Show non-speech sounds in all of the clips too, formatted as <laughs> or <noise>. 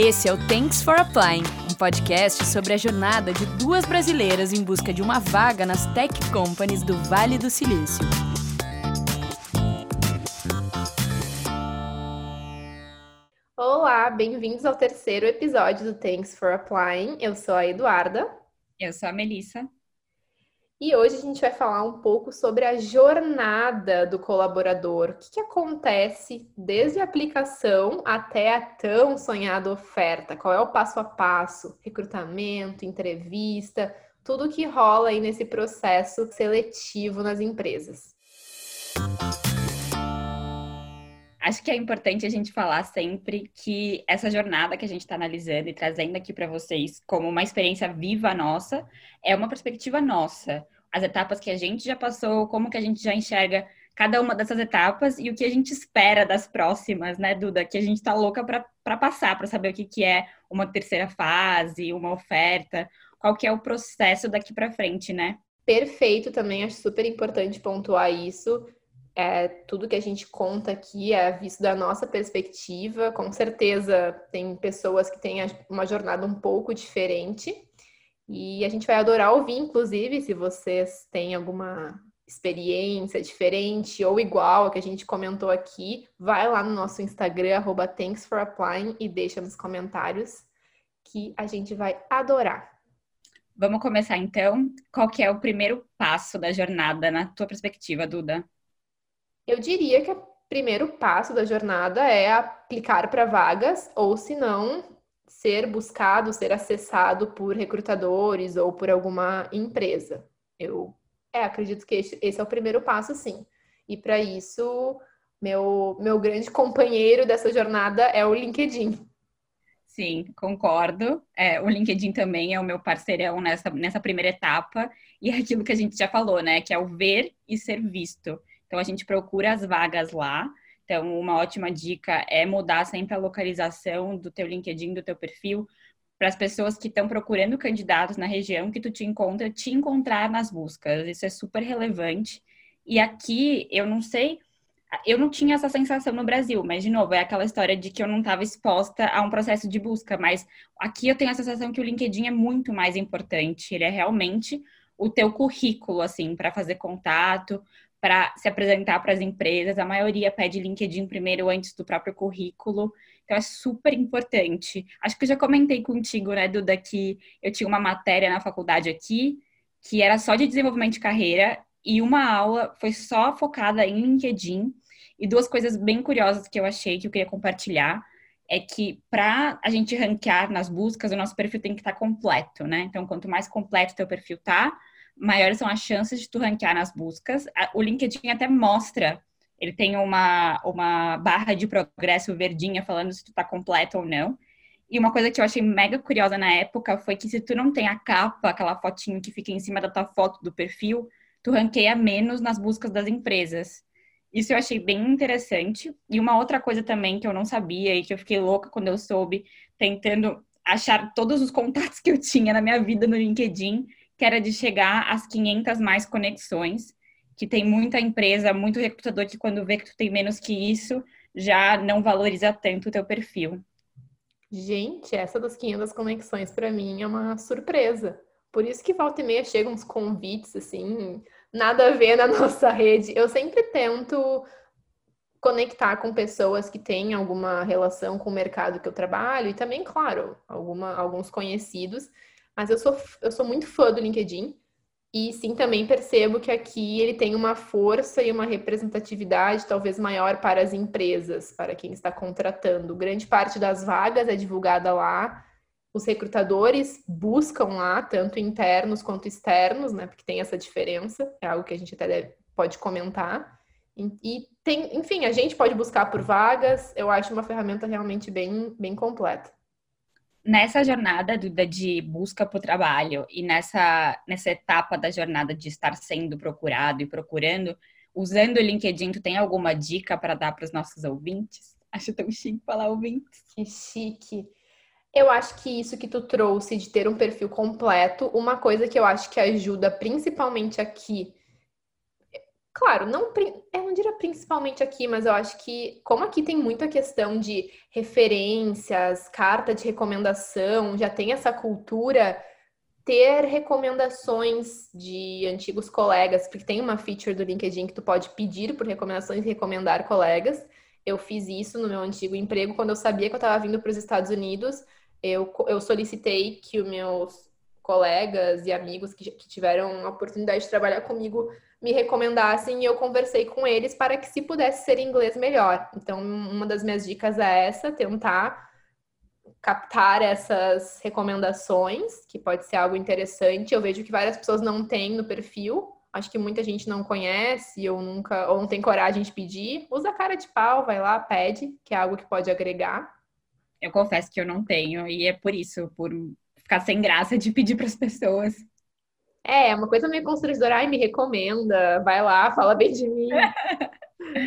Esse é o Thanks for Applying, um podcast sobre a jornada de duas brasileiras em busca de uma vaga nas tech companies do Vale do Silício. Olá, bem-vindos ao terceiro episódio do Thanks for Applying. Eu sou a Eduarda. Eu sou a Melissa. E hoje a gente vai falar um pouco sobre a jornada do colaborador. O que, que, acontece desde a aplicação até a tão sonhada oferta? Qual é o passo a passo? Recrutamento, entrevista, tudo que rola aí nesse processo seletivo nas empresas. Acho que é importante a gente falar sempre que essa jornada que a gente está analisando e trazendo aqui para vocês como uma experiência viva nossa é uma perspectiva nossa. As etapas que a gente já passou, como que a gente já enxerga cada uma dessas etapas e o que a gente espera das próximas, né, Duda? Que a gente está louca para passar, para saber o que, que é uma terceira fase, uma oferta, qual que é o processo daqui para frente, né? Perfeito, também acho super importante pontuar isso é, tudo que a gente conta aqui é visto da nossa perspectiva. Com certeza tem pessoas que têm uma jornada um pouco diferente. E a gente vai adorar ouvir, inclusive, se vocês têm alguma experiência diferente ou igual a que a gente comentou aqui, vai lá no nosso Instagram, arroba thanksforapplying e deixa nos comentários que a gente vai adorar. Vamos começar então. Qual que é o primeiro passo da jornada na tua perspectiva, Duda? Eu diria que o primeiro passo da jornada é aplicar para vagas, ou se não, ser buscado, ser acessado por recrutadores ou por alguma empresa. Eu é, acredito que esse é o primeiro passo, sim. E para isso, meu, meu grande companheiro dessa jornada é o LinkedIn. Sim, concordo. É, o LinkedIn também é o meu parceirão nessa, nessa primeira etapa. E é aquilo que a gente já falou, né? Que é o ver e ser visto. Então a gente procura as vagas lá. Então, uma ótima dica é mudar sempre a localização do teu LinkedIn, do teu perfil, para as pessoas que estão procurando candidatos na região que tu te encontra, te encontrar nas buscas. Isso é super relevante. E aqui, eu não sei, eu não tinha essa sensação no Brasil, mas, de novo, é aquela história de que eu não estava exposta a um processo de busca. Mas aqui eu tenho a sensação que o LinkedIn é muito mais importante. Ele é realmente o teu currículo, assim, para fazer contato, para se apresentar para as empresas. A maioria pede LinkedIn primeiro antes do próprio currículo. Então é super importante. Acho que eu já comentei contigo, né, Duda, que eu tinha uma matéria na faculdade aqui que era só de desenvolvimento de carreira e uma aula foi só focada em LinkedIn. E duas coisas bem curiosas que eu achei que eu queria compartilhar é que para a gente ranquear nas buscas, o nosso perfil tem que estar tá completo, né? Então, quanto mais completo o teu perfil tá, maiores são as chances de tu ranquear nas buscas. O LinkedIn até mostra, ele tem uma, uma barra de progresso verdinha falando se tu tá completo ou não. E uma coisa que eu achei mega curiosa na época foi que se tu não tem a capa, aquela fotinho que fica em cima da tua foto do perfil, tu ranqueia menos nas buscas das empresas. Isso eu achei bem interessante. E uma outra coisa também que eu não sabia e que eu fiquei louca quando eu soube, tentando achar todos os contatos que eu tinha na minha vida no LinkedIn, que era de chegar às 500 mais conexões, que tem muita empresa, muito recrutador que quando vê que tu tem menos que isso, já não valoriza tanto o teu perfil. Gente, essa das 500 conexões para mim é uma surpresa. Por isso que volta e meia chegam uns convites assim, nada a ver na <laughs> nossa rede. Eu sempre tento conectar com pessoas que têm alguma relação com o mercado que eu trabalho e também, claro, alguma, alguns conhecidos. Mas eu sou, eu sou muito fã do LinkedIn. E sim, também percebo que aqui ele tem uma força e uma representatividade talvez maior para as empresas, para quem está contratando. Grande parte das vagas é divulgada lá. Os recrutadores buscam lá, tanto internos quanto externos, né? Porque tem essa diferença, é algo que a gente até deve, pode comentar. E tem, enfim, a gente pode buscar por vagas, eu acho uma ferramenta realmente bem, bem completa nessa jornada Duda, de busca por trabalho e nessa, nessa etapa da jornada de estar sendo procurado e procurando, usando o LinkedIn, tu tem alguma dica para dar para os nossos ouvintes? Acho tão chique falar ouvintes. Que chique. Eu acho que isso que tu trouxe de ter um perfil completo, uma coisa que eu acho que ajuda principalmente aqui Claro, não, eu não diria principalmente aqui, mas eu acho que, como aqui tem muita questão de referências, carta de recomendação, já tem essa cultura, ter recomendações de antigos colegas, porque tem uma feature do LinkedIn que tu pode pedir por recomendações e recomendar colegas. Eu fiz isso no meu antigo emprego, quando eu sabia que eu estava vindo para os Estados Unidos, eu, eu solicitei que os meus colegas e amigos que, que tiveram a oportunidade de trabalhar comigo me recomendassem e eu conversei com eles para que se pudesse ser inglês melhor. Então, uma das minhas dicas é essa, tentar captar essas recomendações, que pode ser algo interessante. Eu vejo que várias pessoas não têm no perfil. Acho que muita gente não conhece ou nunca ou não tem coragem de pedir. Usa a cara de pau, vai lá, pede, que é algo que pode agregar. Eu confesso que eu não tenho e é por isso, por ficar sem graça de pedir para as pessoas. É, uma coisa meio constrangedora, ai, me recomenda, vai lá, fala bem de mim. <laughs>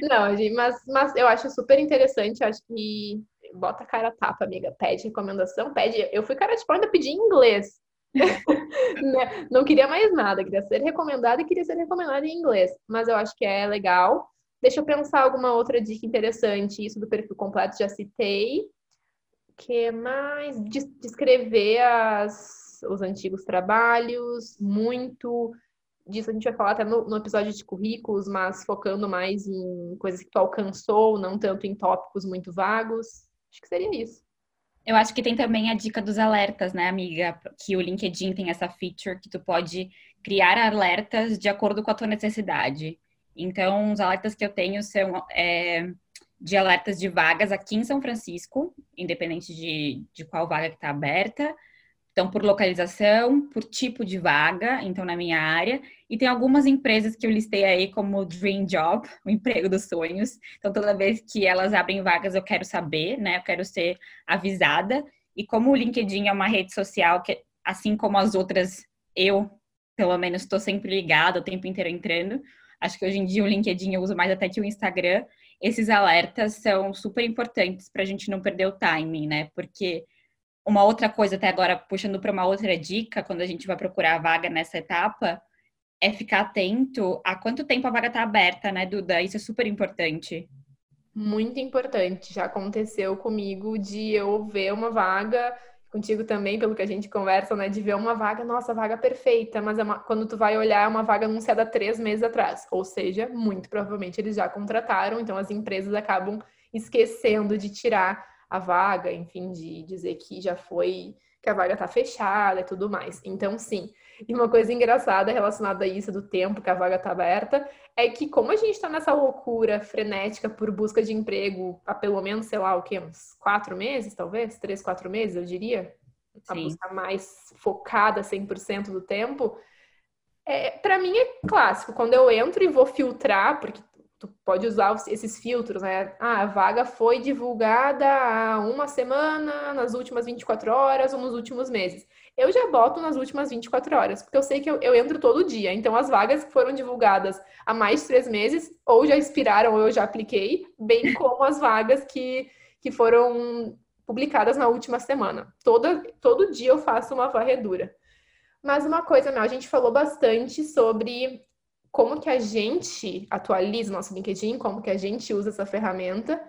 Não, mas, mas eu acho super interessante, acho que bota a cara a tapa, amiga, pede recomendação, pede. Eu fui cara de pau, ainda pedi em inglês. <laughs> Né, não queria mais nada, queria ser recomendada e queria ser recomendada em inglês. Mas eu acho que é legal. Deixa eu pensar alguma outra dica interessante. Isso do perfil completo já citei. que mais? Descrever as os antigos trabalhos, muito disso a gente vai falar até no, no, episódio de currículos, mas focando mais em coisas que tu alcançou, não tanto em tópicos muito vagos. Acho que seria isso. Eu acho que tem também a dica dos alertas, né, amiga? Que o LinkedIn tem essa feature que tu pode criar alertas de acordo com a tua necessidade. Então, os alertas que eu tenho são é, de alertas de vagas aqui em São Francisco, independente de, de qual vaga que está aberta, então, por localização, por tipo de vaga, então na minha área, e tem algumas empresas que eu listei aí como Dream Job, <laughs> o emprego dos sonhos. Então, toda vez que elas abrem vagas, eu quero saber, né? Eu quero ser avisada. E como o LinkedIn é uma rede social que, assim como as outras, eu, pelo menos, estou sempre ligada o tempo inteiro entrando. Acho que hoje em dia o LinkedIn eu uso mais até que o Instagram. Esses alertas são super importantes para a gente não perder o timing, né? Porque uma outra coisa, até agora, puxando para uma outra dica, quando a gente vai procurar a vaga nessa etapa, é ficar atento a quanto tempo a vaga está aberta, né, Duda? Isso é super importante. Muito importante. Já aconteceu comigo de eu ver uma vaga, contigo também, pelo que a gente conversa, né? De ver uma vaga, nossa, vaga perfeita, mas é uma, quando tu vai olhar, é uma vaga anunciada três meses atrás. Ou seja, muito provavelmente eles já contrataram, então as empresas acabam esquecendo de tirar a vaga, enfim, de dizer que já foi, que a vaga tá fechada e tudo mais. Então, sim. E uma coisa engraçada relacionada a isso do tempo que a vaga tá aberta é que como a gente tá nessa loucura frenética por busca de emprego há pelo menos, sei lá, o quê? Uns quatro meses, talvez? Três, quatro meses, eu diria? A sim. busca mais focada 100% do tempo. É, para mim é clássico. Quando eu entro e vou filtrar, porque tu pode usar esses filtros, né? Ah, a vaga foi divulgada há uma semana, nas últimas 24 horas ou nos últimos meses. Eu já boto nas últimas 24 horas, porque eu sei que eu, eu entro todo dia. Então, as vagas que foram divulgadas há mais de três meses, ou já expiraram, ou eu já apliquei, bem <laughs> como as vagas que, que foram publicadas na última semana. Toda, todo dia eu faço uma varredura. Mas uma coisa, Mel, a gente falou bastante sobre como que a gente atualiza o nosso LinkedIn, como que a gente usa essa ferramenta.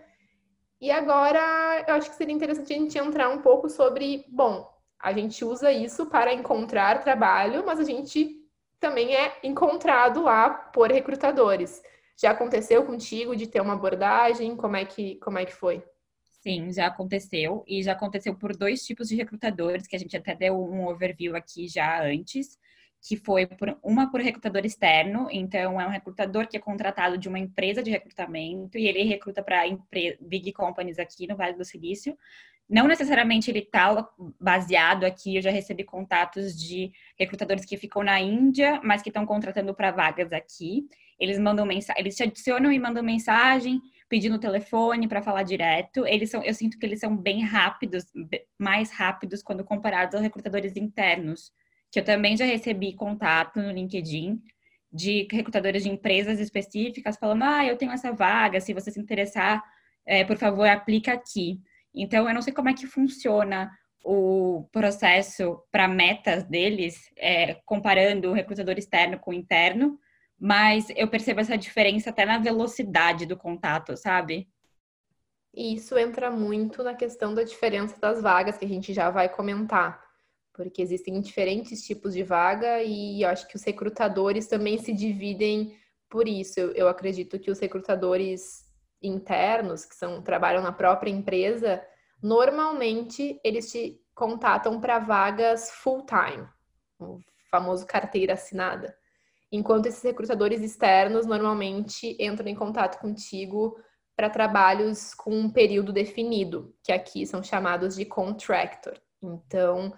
E agora eu acho que seria interessante a gente entrar um pouco sobre, bom, a gente usa isso para encontrar trabalho, mas a gente também é encontrado lá por recrutadores. Já aconteceu contigo de ter uma abordagem? Como é que, como é que foi? Sim, já aconteceu. E já aconteceu por dois tipos de recrutadores, que a gente até deu um overview aqui já antes que foi por, uma por recrutador externo, então é um recrutador que é contratado de uma empresa de recrutamento e ele recruta para big companies aqui no Vale do Silício. Não necessariamente ele está baseado aqui, eu já recebi contatos de recrutadores que ficam na Índia, mas que estão contratando para vagas aqui. Eles mandam mensagem, eles te adicionam e mandam mensagem, pedindo telefone para falar direto. Eles são, eu sinto que eles são bem rápidos, mais rápidos quando comparados aos recrutadores internos que eu também já recebi contato no LinkedIn de recrutadores de empresas específicas falando, ah, eu tenho essa vaga, se você se interessar, é, por favor, aplica aqui. Então, eu não sei como é que funciona o processo para metas deles, é, comparando o recrutador externo com o interno, mas eu percebo essa diferença até na velocidade do contato, sabe? E isso entra muito na questão da diferença das vagas, que a gente já vai comentar. Porque existem diferentes tipos de vaga e eu acho que os recrutadores também se dividem por isso. Eu, eu acredito que os recrutadores internos, que são trabalham na própria empresa, normalmente eles te contatam para vagas full-time, o famoso carteira assinada. Enquanto esses recrutadores externos normalmente entram em contato contigo para trabalhos com um período definido, que aqui são chamados de contractor. Então,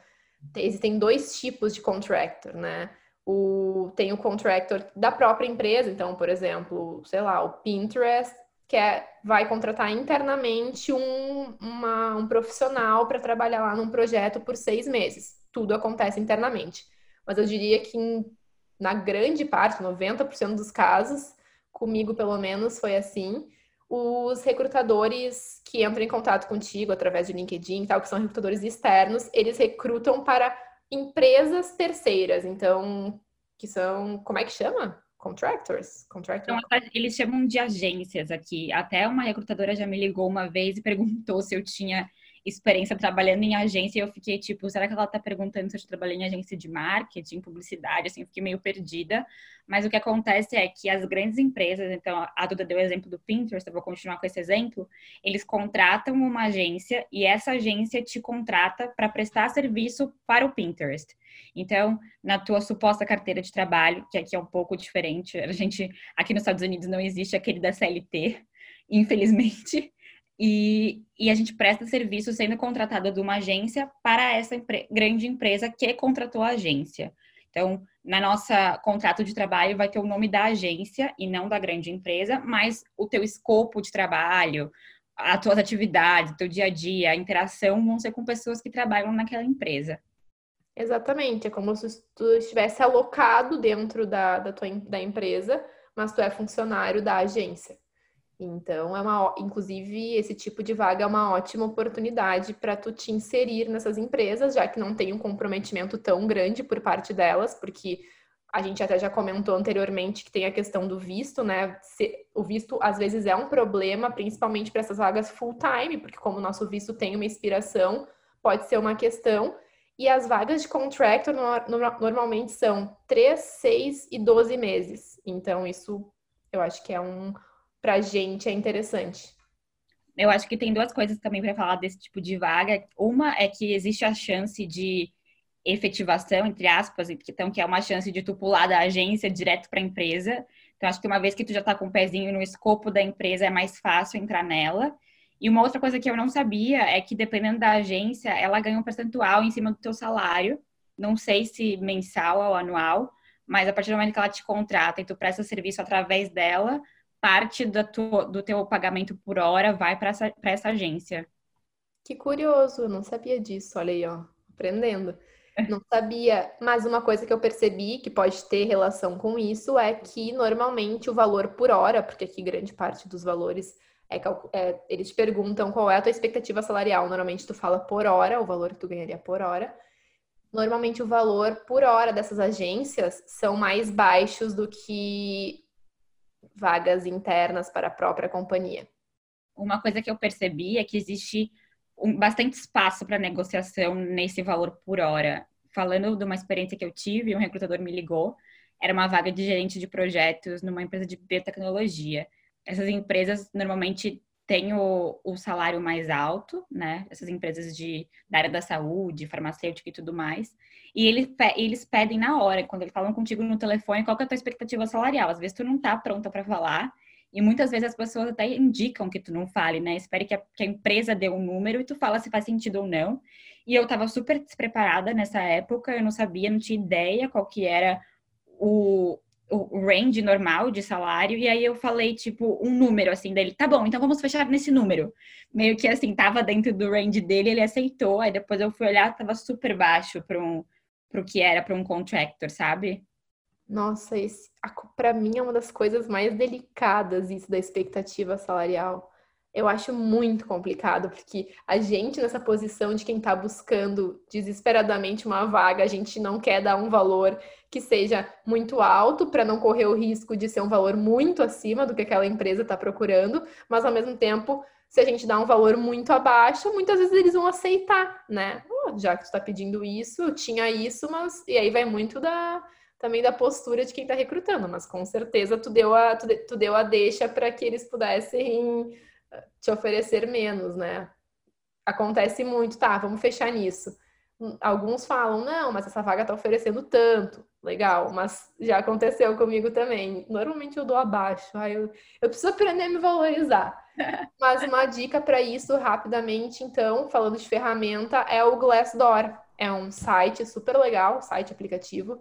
existem dois tipos de contractor, né? O, tem o contractor da própria empresa, então, por exemplo, sei lá, o Pinterest que é, vai contratar internamente um, uma, um profissional para trabalhar lá num projeto por seis meses. Tudo acontece internamente. Mas eu diria que em, na grande parte, 90% dos casos, comigo pelo menos foi assim, os recrutadores que entram em contato contigo através de LinkedIn, tal, que são recrutadores externos, eles recrutam para empresas terceiras. Então, que são, como é que chama? Contractors? Contractor? Então, eles chamam de agências aqui. Até uma recrutadora já me ligou uma vez e perguntou se eu tinha experiência trabalhando em agência e eu fiquei tipo, será que ela tá perguntando se eu trabalhei em agência de marketing, publicidade, assim, fiquei meio perdida. Mas o que acontece é que as grandes empresas, então a Duda deu o exemplo do Pinterest, eu vou continuar com esse exemplo, eles contratam uma agência e essa agência te contrata para prestar serviço para o Pinterest. Então, na tua suposta carteira de trabalho, que aqui é um pouco diferente, a gente aqui nos Estados Unidos não existe aquele da CLT, infelizmente. E, e a gente presta serviço sendo contratada de uma agência para essa grande empresa que contratou a agência. Então, na nossa contrato de trabalho vai ter o nome da agência e não da grande empresa, mas o teu escopo de trabalho, as tuas atividades, teu dia a dia, a interação vão ser com pessoas que trabalham naquela empresa. Exatamente, é como se tu estivesse alocado dentro da, da tua da empresa, mas tu é funcionário da agência. Então, é uma, inclusive, esse tipo de vaga é uma ótima oportunidade para tu te inserir nessas empresas, já que não tem um comprometimento tão grande por parte delas, porque a gente até já comentou anteriormente que tem a questão do visto, né? Se, o visto às vezes é um problema, principalmente para essas vagas full time, porque como o nosso visto tem uma expiração, pode ser uma questão. E as vagas de contractor no, no, normalmente são 3, 6 e 12 meses. Então, isso eu acho que é um, para a gente é interessante. Eu acho que tem duas coisas também para falar desse tipo de vaga. Uma é que existe a chance de efetivação, entre aspas, então que é uma chance de tu pular da agência direto para a empresa. Então, acho que uma vez que tu já está com o pezinho no escopo da empresa, é mais fácil entrar nela. E uma outra coisa que eu não sabia é que, dependendo da agência, ela ganha um percentual em cima do teu salário. Não sei se mensal ou anual, mas a partir do momento que ela te contrata e tu presta serviço através dela, parte do, tu, do teu pagamento por hora vai para essa, essa agência. Que curioso, eu não sabia disso. Olha aí, ó, aprendendo. Não sabia, mas uma coisa que eu percebi que pode ter relação com isso é que normalmente o valor por hora, porque aqui grande parte dos valores é, é, eles te perguntam qual é a tua expectativa salarial. Normalmente tu fala por hora, o valor que tu ganharia por hora. Normalmente o valor por hora dessas agências são mais baixos do que vagas internas para a própria companhia. Uma coisa que eu percebi é que existe um, bastante espaço para negociação nesse valor por hora. Falando de uma experiência que eu tive, um recrutador me ligou, era uma vaga de gerente de projetos numa empresa de biotecnologia. Essas empresas normalmente têm o, o salário mais alto, né? Essas empresas de, da área da saúde, farmacêutica e tudo mais. E eles, eles pedem na hora, quando eles falam contigo no telefone, qual que é a tua expectativa salarial. Às vezes tu não tá pronta para falar, e muitas vezes as pessoas até indicam que tu não fale, né? Espere que a, que a empresa dê um número e tu fala se faz sentido ou não. E eu tava super despreparada nessa época, eu não sabia, não tinha ideia qual que era o, o range normal de salário, e aí eu falei, tipo, um número, assim, dele, tá bom, então vamos fechar nesse número. Meio que, assim, tava dentro do range dele, ele aceitou, aí depois eu fui olhar, tava super baixo para um, pro que era para um contractor, sabe? Nossa, para mim é uma das coisas mais delicadas isso da expectativa salarial. Eu acho muito complicado, porque a gente, nessa posição de quem está buscando desesperadamente uma vaga, a gente não quer dar um valor que seja muito alto para não correr o risco de ser um valor muito acima do que aquela empresa está procurando, mas ao mesmo tempo, se a gente dá um valor muito abaixo, muitas vezes eles vão aceitar, né? Oh, já que tu está pedindo isso, eu tinha isso, mas. E aí vai muito da também da postura de quem está recrutando, mas com certeza tu deu a, tu, tu deu a deixa para que eles pudessem te oferecer menos, né? Acontece muito, tá, vamos fechar nisso. Alguns falam, não, mas essa vaga tá oferecendo tanto. Legal, mas já aconteceu comigo também. Normalmente eu dou abaixo, aí eu, eu preciso aprender a me valorizar. <laughs> Mas uma dica para isso, rapidamente, então, falando de ferramenta, é o Glassdoor. É um site super legal, site aplicativo,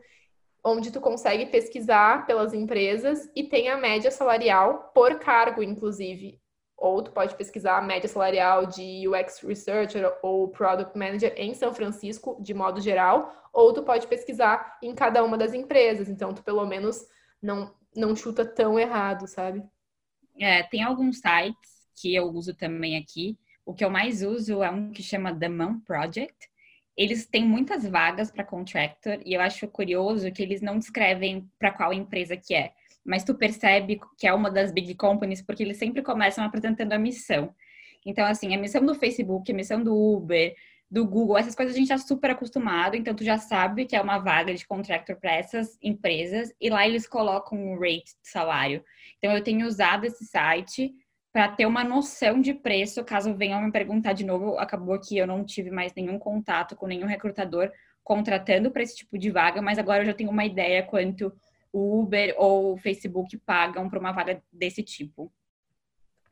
onde tu consegue pesquisar pelas empresas e tem a média salarial por cargo, inclusive ou tu pode pesquisar a média salarial de UX Researcher ou Product Manager em São Francisco, de modo geral, ou tu pode pesquisar em cada uma das empresas. Então, tu pelo menos não, não chuta tão errado, sabe? É, tem alguns sites que eu uso também aqui. O que eu mais uso é um que chama The Man Project. Eles têm muitas vagas para contractor e eu acho curioso que eles não descrevem para qual empresa que é mas tu percebe que é uma das big companies porque eles sempre começam apresentando a missão. Então, assim, a missão do Facebook, a missão do Uber, do Google, essas coisas a gente está super acostumado, então tu já sabe que é uma vaga de contractor para essas empresas e lá eles colocam um rate de salário. Então, eu tenho usado esse site para ter uma noção de preço, caso venham me perguntar de novo, acabou que eu não tive mais nenhum contato com nenhum recrutador contratando para esse tipo de vaga, mas agora eu já tenho uma ideia quanto o Uber ou o Facebook pagam para uma vaga desse tipo.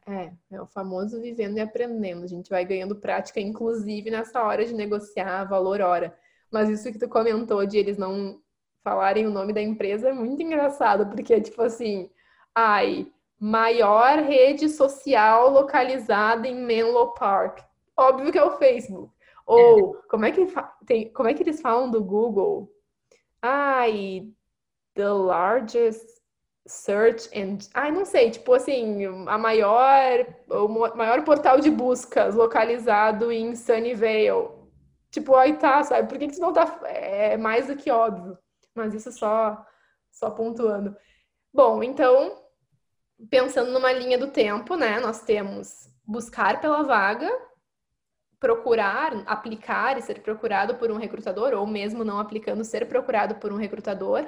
É, é o famoso vivendo e aprendendo. A gente vai ganhando prática, inclusive nessa hora de negociar valor hora. Mas isso que tu comentou de eles não falarem o nome da empresa é muito engraçado, porque é tipo assim, ai, maior rede social localizada em Menlo Park. Óbvio que é o Facebook. Ou é. como é que tem, como é que eles falam do Google? Ai, the largest search and ai não sei tipo assim a maior o maior portal de buscas localizado em Sunnyvale. Tipo aí tá sabe? Por que, que isso não tá é mais do que óbvio? Mas isso só só pontuando. Bom então pensando numa linha do tempo né nós temos buscar pela vaga procurar aplicar e ser procurado por um recrutador ou mesmo não aplicando ser procurado por um recrutador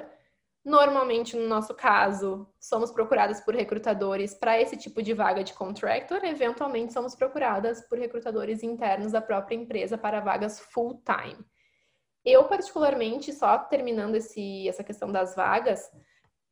Normalmente, no nosso caso, somos procuradas por recrutadores para esse tipo de vaga de contractor, eventualmente somos procuradas por recrutadores internos da própria empresa para vagas full-time. Eu, particularmente, só terminando esse, essa questão das vagas,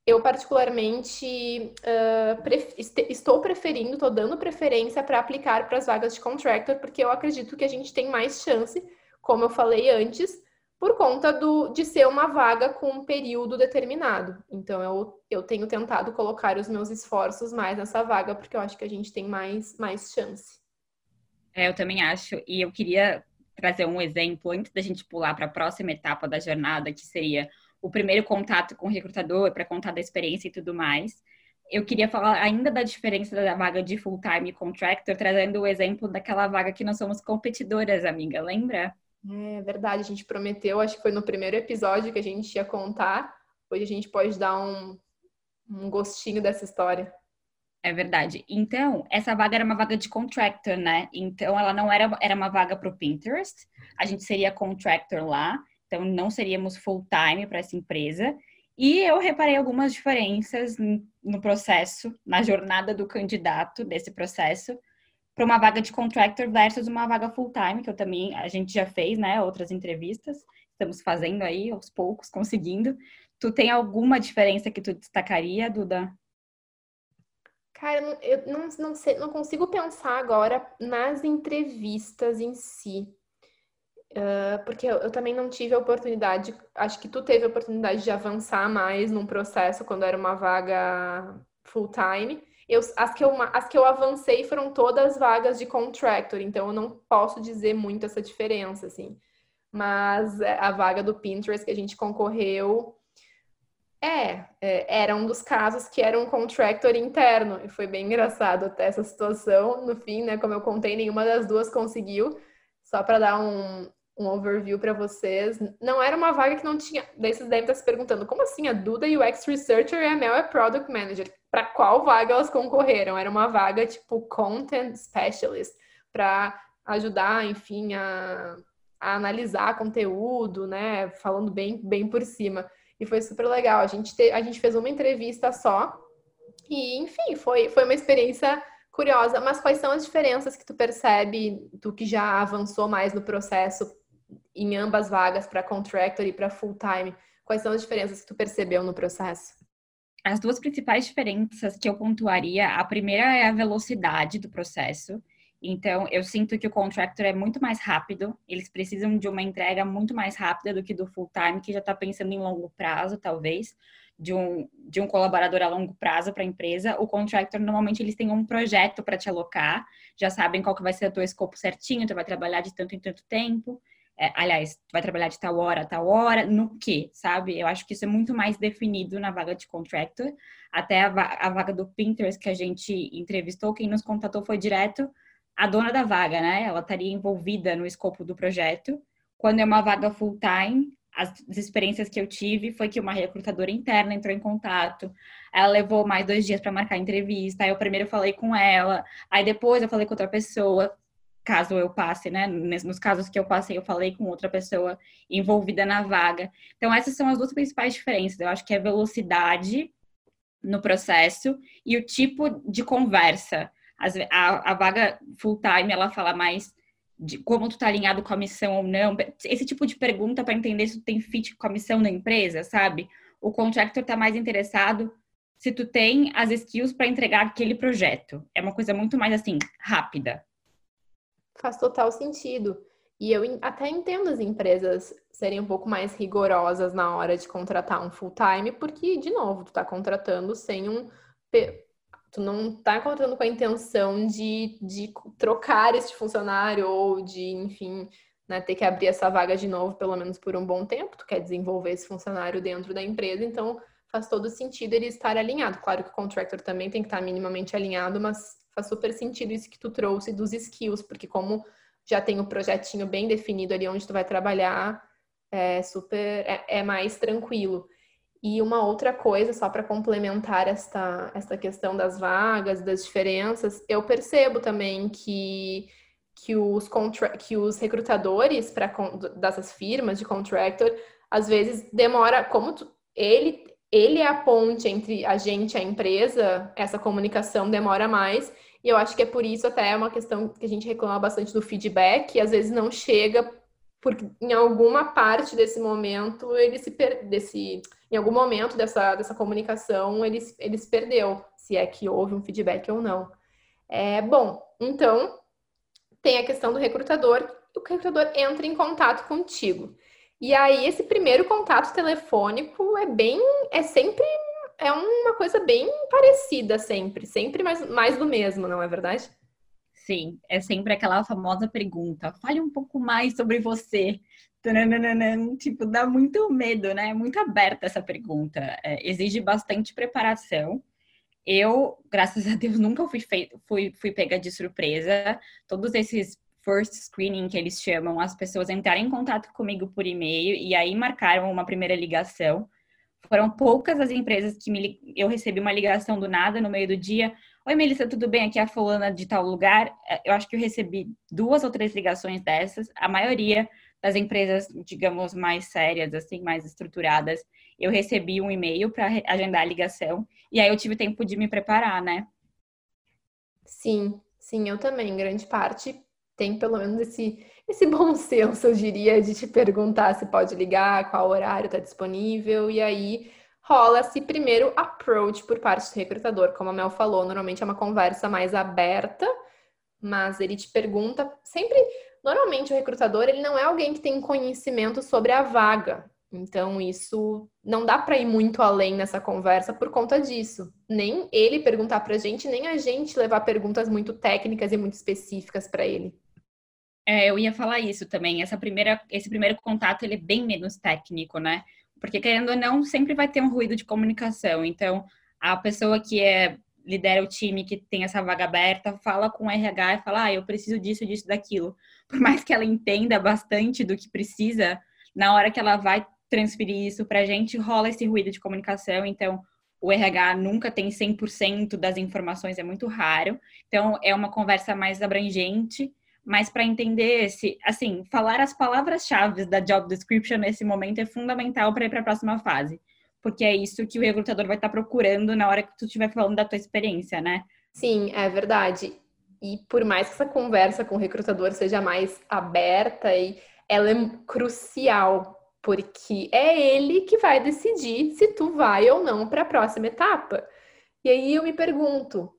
eu particularmente uh, pref estou preferindo, estou dando preferência para aplicar para as vagas de contractor, porque eu acredito que a gente tem mais chance, como eu falei antes, por conta do, de ser uma vaga com um período determinado. Então, eu, eu tenho tentado colocar os meus esforços mais nessa vaga, porque eu acho que a gente tem mais, mais chance. É, eu também acho. E eu queria trazer um exemplo antes da gente pular para a próxima etapa da jornada, que seria o primeiro contato com o recrutador, para contar da experiência e tudo mais. Eu queria falar ainda da diferença da vaga de full-time contractor, trazendo o exemplo daquela vaga que nós somos competidoras, amiga, lembra? É verdade, a gente prometeu, acho que foi no primeiro episódio que a gente ia contar. Hoje a gente pode dar um, um gostinho dessa história. É verdade. Então, essa vaga era uma vaga de contractor, né? Então, ela não era, era uma vaga para o Pinterest. A gente seria contractor lá. Então, não seríamos full-time para essa empresa. E eu reparei algumas diferenças no processo, na jornada do candidato desse processo, para uma vaga de contractor versus uma vaga full-time, que eu também, a gente já fez, né, outras entrevistas, estamos fazendo aí aos poucos, conseguindo. Tu tem alguma diferença que tu destacaria, Duda? Cara, eu não, não, sei, não consigo pensar agora nas entrevistas em si. Uh, porque eu, eu, também não tive a oportunidade, acho que tu teve a oportunidade de avançar mais num processo quando era uma vaga full-time. Eu, as, que eu, as que eu avancei foram todas vagas de contractor, então eu não posso dizer muito essa diferença, assim. Mas é, a vaga do Pinterest que a gente concorreu É, é, era um dos casos que era um contractor interno, e foi bem engraçado até essa situação. No fim, né, como eu contei, nenhuma das duas conseguiu. Só para dar um, um overview para vocês, não era uma vaga que não tinha. Daí vocês devem estar se perguntando, como assim a Duda UX Researcher e a Mel é Product Manager? Para qual vaga elas concorreram? Era uma vaga tipo Content Specialist, para ajudar, enfim, a, a analisar conteúdo, né? Falando bem, bem por cima. E foi super legal. A gente, te, a gente fez uma entrevista só. E, enfim, foi, foi uma experiência curiosa. Mas quais são as diferenças que tu percebe, tu que já avançou mais no processo em ambas vagas, para contractor e para full time? Quais são as diferenças que tu percebeu no processo? As duas principais diferenças que eu pontuaria, a primeira é a velocidade do processo. Então, eu sinto que o contractor é muito mais rápido, eles precisam de uma entrega muito mais rápida do que do full time, que já está pensando em longo prazo, talvez, de um, de um colaborador a longo prazo para a empresa. O contractor, normalmente, eles têm um projeto para te alocar, já sabem qual que vai ser o teu escopo certinho, tu vai trabalhar de tanto em tanto tempo. É, aliás, vai trabalhar de tal hora a tal hora, no que, sabe? Eu acho que isso é muito mais definido na vaga de contractor. Até a, a vaga do Pinterest que a gente entrevistou, quem nos contatou foi direto a dona da vaga, né? Ela estaria envolvida no escopo do projeto. Quando é uma vaga full time, as experiências que eu tive foi que uma recrutadora interna entrou em contato. Ela levou mais dois dias para marcar a entrevista. Aí eu primeiro falei com ela, aí depois eu falei com outra pessoa. Caso eu passe, né? Nos casos que eu passei, eu falei com outra pessoa envolvida na vaga. Então, essas são as duas principais diferenças. Eu acho que é velocidade no processo e o tipo de conversa a, a vaga full time ela fala mais de como tu tá alinhado com a missão ou não. Esse tipo de pergunta para entender se tu tem fit com a missão da empresa, sabe? O contractor tá mais interessado se tu tem as skills para entregar aquele projeto. É uma coisa muito mais assim, rápida. Faz total sentido. E eu até entendo as empresas serem um pouco mais rigorosas na hora de contratar um full time, porque, de novo, tu tá contratando sem um tu não está contratando com a intenção de, de trocar esse funcionário ou de, enfim, né, ter que abrir essa vaga de novo, pelo menos por um bom tempo. Tu quer desenvolver esse funcionário dentro da empresa, então faz todo sentido ele estar alinhado. Claro que o contractor também tem que estar minimamente alinhado, mas faz super sentido isso que tu trouxe dos skills, porque como já tem o um projetinho bem definido ali onde tu vai trabalhar, é super é, é mais tranquilo. E uma outra coisa, só para complementar esta, esta questão das vagas, das diferenças, eu percebo também que, que, os, contra que os recrutadores pra, dessas firmas de contractor, às vezes demora, como tu, ele, ele é a ponte entre a gente e a empresa, essa comunicação demora mais, e eu acho que é por isso até é uma questão que a gente reclama bastante do feedback, e às vezes não chega porque em alguma parte desse momento ele se desse em algum momento dessa, dessa comunicação ele, ele se perdeu, se é que houve um feedback ou não. É bom, então tem a questão do recrutador, o recrutador entra em contato contigo. E aí esse primeiro contato telefônico é bem é sempre é uma coisa bem parecida sempre, sempre mais, mais do mesmo, não é verdade? Sim, é sempre aquela famosa pergunta: fale um pouco mais sobre você. Tipo, dá muito medo, né? É muito aberta essa pergunta. É, exige bastante preparação. Eu, graças a Deus, nunca fui, fui, fui pega de surpresa. Todos esses first screening que eles chamam, as pessoas entraram em contato comigo por e-mail e aí marcaram uma primeira ligação. Foram poucas as empresas que me, eu recebi uma ligação do nada no meio do dia. Oi, Melissa, tudo bem? Aqui é a fulana de tal lugar. É, eu acho que eu recebi duas ou três ligações dessas. A maioria das empresas, digamos, mais sérias, assim, mais estruturadas, eu recebi um e-mail para agendar a ligação. E aí eu tive tempo de me preparar, né? Sim, sim, eu também. Grande parte tem pelo menos esse, esse bom <laughs> senso, eu diria, de te perguntar se pode ligar, qual horário está disponível. E aí rola-se primeiro approach por parte do recrutador. Como a Mel falou, normalmente é uma conversa mais aberta, mas ele te pergunta sempre. Normalmente o recrutador ele não é alguém que tem conhecimento sobre a vaga. Então isso não dá para ir muito além nessa conversa por conta disso. Nem ele perguntar para a gente, nem a gente levar perguntas muito técnicas e muito específicas para ele. É, eu ia falar isso também. Essa primeira, esse primeiro contato ele é bem menos técnico, né? Porque, querendo ou não, sempre vai ter um ruído de comunicação. Então, a pessoa que é lidera o time que tem essa vaga aberta, fala com o RH e fala, ah, eu preciso disso, disso, daquilo. <laughs> Por mais que ela entenda bastante do que precisa, na hora que ela vai transferir isso para a gente, rola esse ruído de comunicação. Então, o RH nunca tem 100% das informações, é muito raro. Então, é uma conversa mais abrangente, mas para entender esse, assim, falar as palavras-chave da job description nesse momento é fundamental para ir para a próxima fase porque é isso que o recrutador vai estar procurando na hora que tu estiver falando da tua experiência, né? Sim, é verdade. E por mais que essa conversa com o recrutador seja mais aberta, e ela é crucial, porque é ele que vai decidir se tu vai ou não para a próxima etapa. E aí eu me pergunto,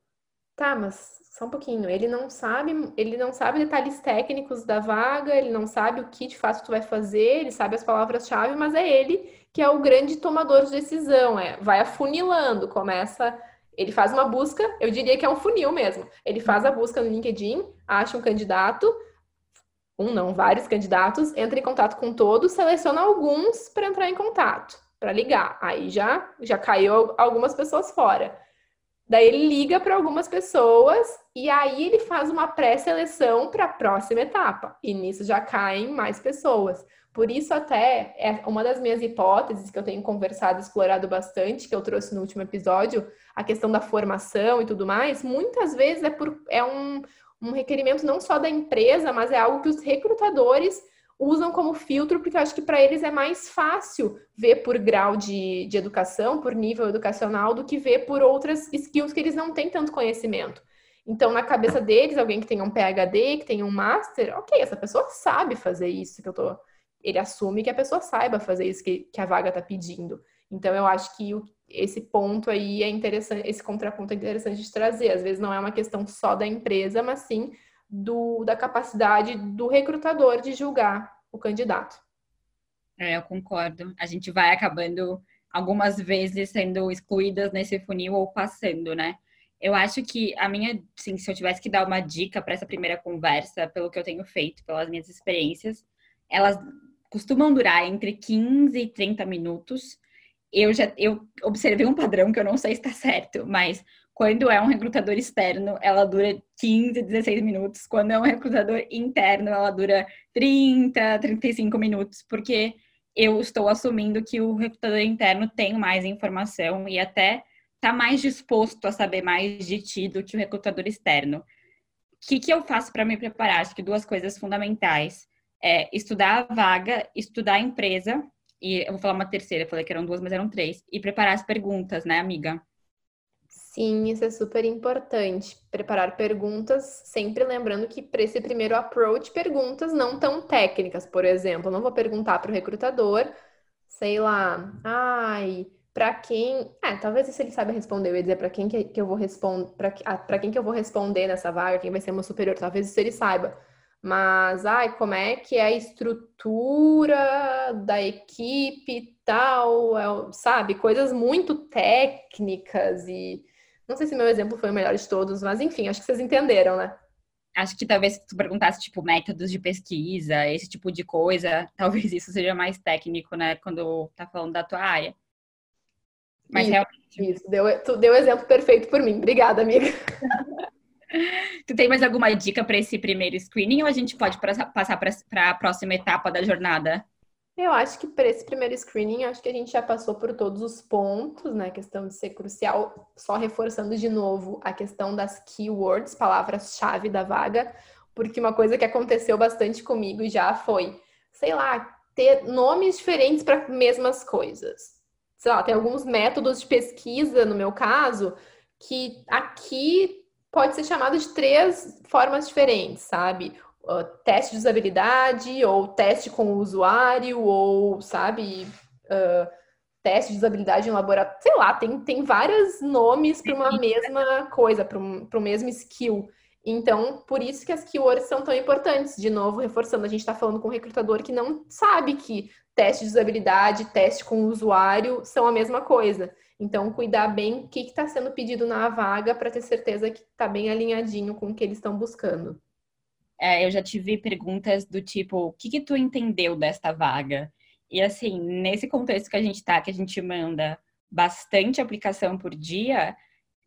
tá, mas só um pouquinho, ele não sabe, ele não sabe detalhes técnicos da vaga, ele não sabe o que de fato tu vai fazer, ele sabe as palavras-chave, mas é ele que é o grande tomador de decisão, é, vai afunilando, começa, ele faz uma busca, eu diria que é um funil mesmo. Ele faz a busca no LinkedIn, acha um candidato, um não, vários candidatos, entra em contato com todos, seleciona alguns para entrar em contato, para ligar. Aí já já caiu algumas pessoas fora. Daí ele liga para algumas pessoas e aí ele faz uma pré-seleção para a próxima etapa. E nisso já caem mais pessoas. Por isso, até é uma das minhas hipóteses que eu tenho conversado, explorado bastante, que eu trouxe no último episódio, a questão da formação e tudo mais, muitas vezes é, por, é um, um requerimento não só da empresa, mas é algo que os recrutadores usam como filtro, porque eu acho que para eles é mais fácil ver por grau de, de educação, por nível educacional, do que ver por outras skills que eles não têm tanto conhecimento. Então, na cabeça deles, alguém que tenha um PhD, que tenha um master, ok, essa pessoa sabe fazer isso que eu tô ele assume que a pessoa saiba fazer isso que, que a vaga está pedindo. Então, eu acho que o, esse ponto aí é interessante, esse contraponto é interessante de trazer. Às vezes não é uma questão só da empresa, mas sim do, da capacidade do recrutador de julgar o candidato. É, eu concordo. A gente vai acabando algumas vezes sendo excluídas nesse funil ou passando, né? Eu acho que a minha, sim, se eu tivesse que dar uma dica para essa primeira conversa, pelo que eu tenho feito, pelas minhas experiências, elas costumam durar entre 15 e 30 minutos. Eu já eu observei um padrão que eu não sei se está certo, mas quando é um recrutador externo, ela dura 15, 16 minutos. Quando é um recrutador interno, ela dura 30, 35 minutos, porque eu estou assumindo que o recrutador interno tem mais informação e até está mais disposto a saber mais de ti do que o recrutador externo. O que, que eu faço para me preparar? Acho que duas coisas fundamentais é estudar a vaga, estudar a empresa, e eu vou falar uma terceira, falei que eram duas, mas eram três, e preparar as perguntas, né, amiga? Sim, isso é super importante. Preparar perguntas, sempre lembrando que para esse primeiro approach, perguntas não tão técnicas, por exemplo, não vou perguntar para o recrutador, sei lá, ai, para quem, é, talvez se ele saiba responder, eu ia dizer para quem que, que, eu vou responder, para ah, quem que eu vou responder nessa vaga, quem vai ser meu superior, talvez isso ele saiba. Mas, ai, como é que é a estrutura da equipe e tal, é, sabe? Coisas muito técnicas e... Não sei se meu exemplo foi o melhor de todos, mas enfim, acho que vocês entenderam, né? Acho que talvez se tu perguntasse, tipo, métodos de pesquisa, esse tipo de coisa, <laughs> talvez isso seja mais técnico, né? Quando tá falando da tua área. Mas isso, realmente... Isso, deu, tu deu o exemplo perfeito por mim. Obrigada, amiga. <laughs> Tu tem mais alguma dica para esse primeiro screening ou a gente pode passar para a próxima etapa da jornada? Eu acho que para esse primeiro screening, acho que a gente já passou por todos os pontos, né? A questão de ser crucial, só reforçando de novo a questão das keywords, palavras-chave da vaga, porque uma coisa que aconteceu bastante comigo já foi, sei lá, ter nomes diferentes para mesmas coisas. Sei lá, tem alguns métodos de pesquisa, no meu caso, que aqui pode ser chamado de três formas diferentes, sabe? Uh, teste de usabilidade, ou teste com o usuário, ou, sabe, uh, teste de usabilidade em laboratório. Sei lá, tem, tem vários nomes para uma mesma coisa, para o mesmo skill. Então, por isso que as keywords são tão importantes. De novo, reforçando, a gente está falando com um recrutador que não sabe que teste de usabilidade, teste com o usuário são a mesma coisa. Então, cuidar bem o que está sendo pedido na vaga para ter certeza que está bem alinhadinho com o que eles estão buscando. É, eu já tive perguntas do tipo, o que, que tu entendeu desta vaga? E assim, nesse contexto que a gente tá, que a gente manda bastante aplicação por dia,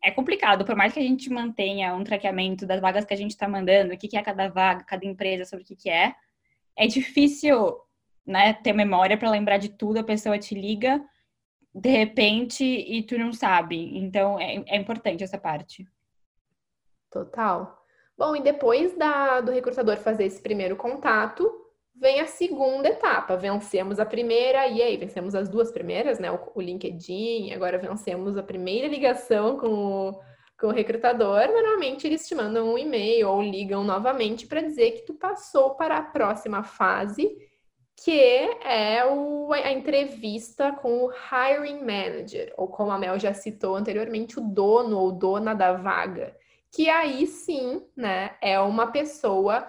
é complicado, por mais que a gente mantenha um traqueamento das vagas que a gente está mandando, o que, que é cada vaga, cada empresa, sobre o que, que é, é difícil né, ter memória para lembrar de tudo, a pessoa te liga de repente e tu não sabe. Então é, é importante essa parte. Total. Bom, e depois da, do recrutador fazer esse primeiro contato, vem a segunda etapa. Vencemos a primeira, e aí, vencemos as duas primeiras, né? O, o LinkedIn, agora vencemos a primeira ligação com o, com o recrutador. Normalmente eles te mandam um e-mail ou ligam novamente para dizer que tu passou para a próxima fase que é o, a entrevista com o hiring manager, ou como a Mel já citou anteriormente, o dono ou dona da vaga, que aí sim, né, é uma pessoa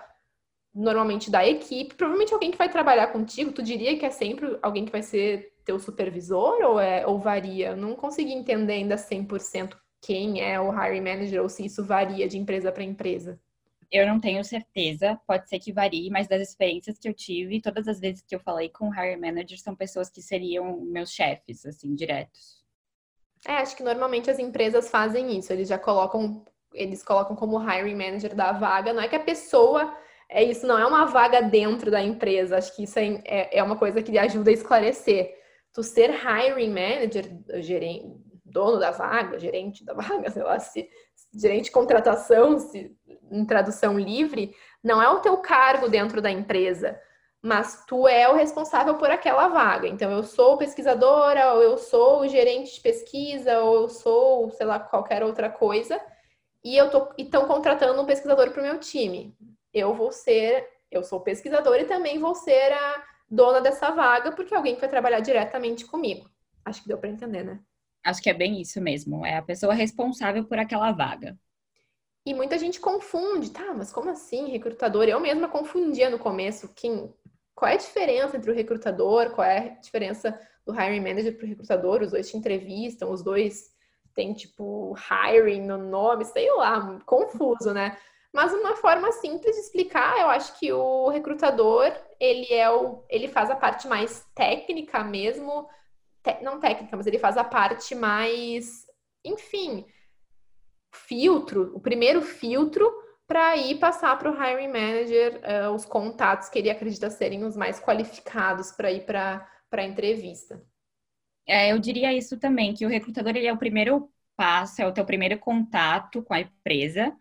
normalmente da equipe, provavelmente alguém que vai trabalhar contigo, tu diria que é sempre alguém que vai ser teu supervisor ou é ou varia? Não consegui entender ainda 100% quem é o hiring manager ou se isso varia de empresa para empresa. Eu não tenho certeza, pode ser que varie, mas das experiências que eu tive, todas as vezes que eu falei com o hiring manager são pessoas que seriam meus chefes, assim, diretos. É, acho que normalmente as empresas fazem isso, eles já colocam, eles colocam como hiring manager da vaga, não é que a pessoa, é isso, não é uma vaga dentro da empresa, acho que isso é, é, é uma coisa que ajuda a esclarecer. Tu ser hiring manager, gerente, dono da vaga, gerente da <laughs> vaga, sei lá, se, gerente de contratação, se, em tradução livre, não é o teu cargo dentro da empresa, mas tu é o responsável por aquela vaga. Então, eu sou pesquisadora, ou eu sou gerente de pesquisa, ou eu sou, sei lá, qualquer outra coisa, e eu tô estão contratando um pesquisador para o meu time. Eu vou ser, eu sou pesquisadora e também vou ser a dona dessa vaga, porque alguém que vai trabalhar diretamente comigo. Acho que deu para entender, né? Acho que é bem isso mesmo. É a pessoa responsável por aquela vaga. E muita gente confunde, tá? Mas como assim, recrutador? Eu mesma confundia no começo quem, qual é a diferença entre o recrutador, qual é a diferença do hiring manager para o recrutador. Os dois te entrevistam, os dois têm tipo hiring no nome, sei lá, confuso, né? Mas uma forma simples de explicar, eu acho que o recrutador, ele é o, ele faz a parte mais técnica mesmo te, não técnica, mas ele faz a parte mais, enfim, filtro, o primeiro filtro para ir passar para o hiring manager uh, os contatos que ele acredita serem os mais qualificados para ir para a entrevista. É, eu diria isso também, que o recrutador ele é o primeiro passo, é o teu primeiro contato com a empresa.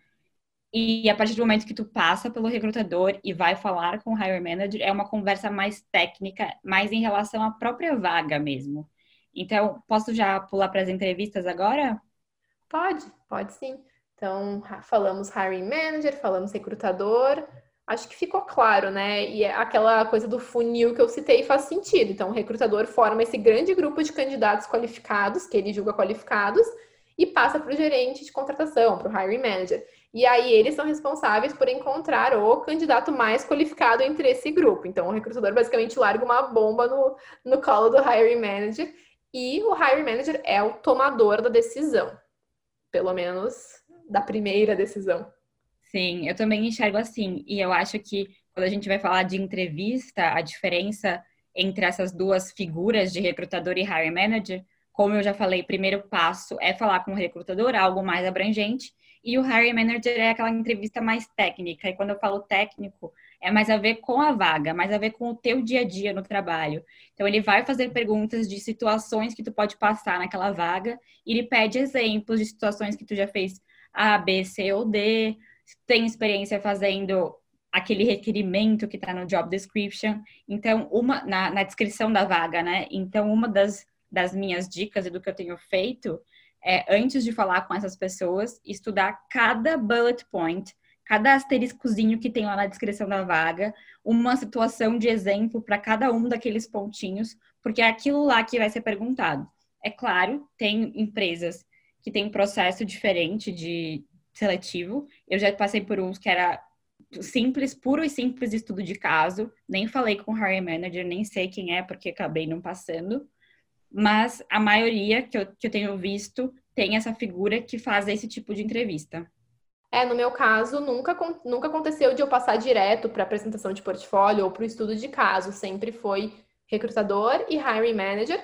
E a partir do momento que tu passa pelo recrutador e vai falar com o hiring manager, é uma conversa mais técnica, mais em relação à própria vaga mesmo. Então, posso já pular para as entrevistas agora? Pode, pode sim. Então, falamos hiring manager, falamos recrutador. Acho que ficou claro, né? E é aquela coisa do funil que eu citei faz sentido. Então, o recrutador forma esse grande grupo de candidatos qualificados, que ele julga qualificados, e passa para o gerente de contratação, para o hiring manager. E aí eles são responsáveis por encontrar o candidato mais qualificado entre esse grupo. Então, o recrutador basicamente larga uma bomba no, no colo do hiring manager e o hiring manager é o tomador da decisão, pelo menos da primeira decisão. Sim, eu também enxergo assim. E eu acho que quando a gente vai falar de entrevista, a diferença entre essas duas figuras de recrutador e hiring manager, como eu já falei, primeiro passo é falar com o recrutador, algo mais abrangente, e o hiring manager é aquela entrevista mais técnica. E quando eu falo técnico, é mais a ver com a vaga, mais a ver com o teu dia a dia no trabalho. Então ele vai fazer perguntas de situações que tu pode passar naquela vaga e ele pede exemplos de situações que tu já fez A, B, C ou D, tem experiência fazendo aquele requerimento que está no job description. Então, uma na, na, descrição da vaga, né? Então, uma das, das minhas dicas e do que eu tenho feito é, antes de falar com essas pessoas, estudar cada bullet point cada asteriscozinho que tem lá na descrição da vaga, uma situação de exemplo para cada um daqueles pontinhos, porque é aquilo lá que vai ser perguntado. É claro, tem empresas que têm um processo diferente de seletivo. Eu já passei por uns que era simples, puro e simples estudo de caso. Nem falei com o hiring manager, nem sei quem é, porque acabei não passando. Mas a maioria que eu, que eu tenho visto tem essa figura que faz esse tipo de entrevista. É, no meu caso, nunca, nunca aconteceu de eu passar direto para apresentação de portfólio ou para o estudo de caso. Sempre foi recrutador e hiring manager.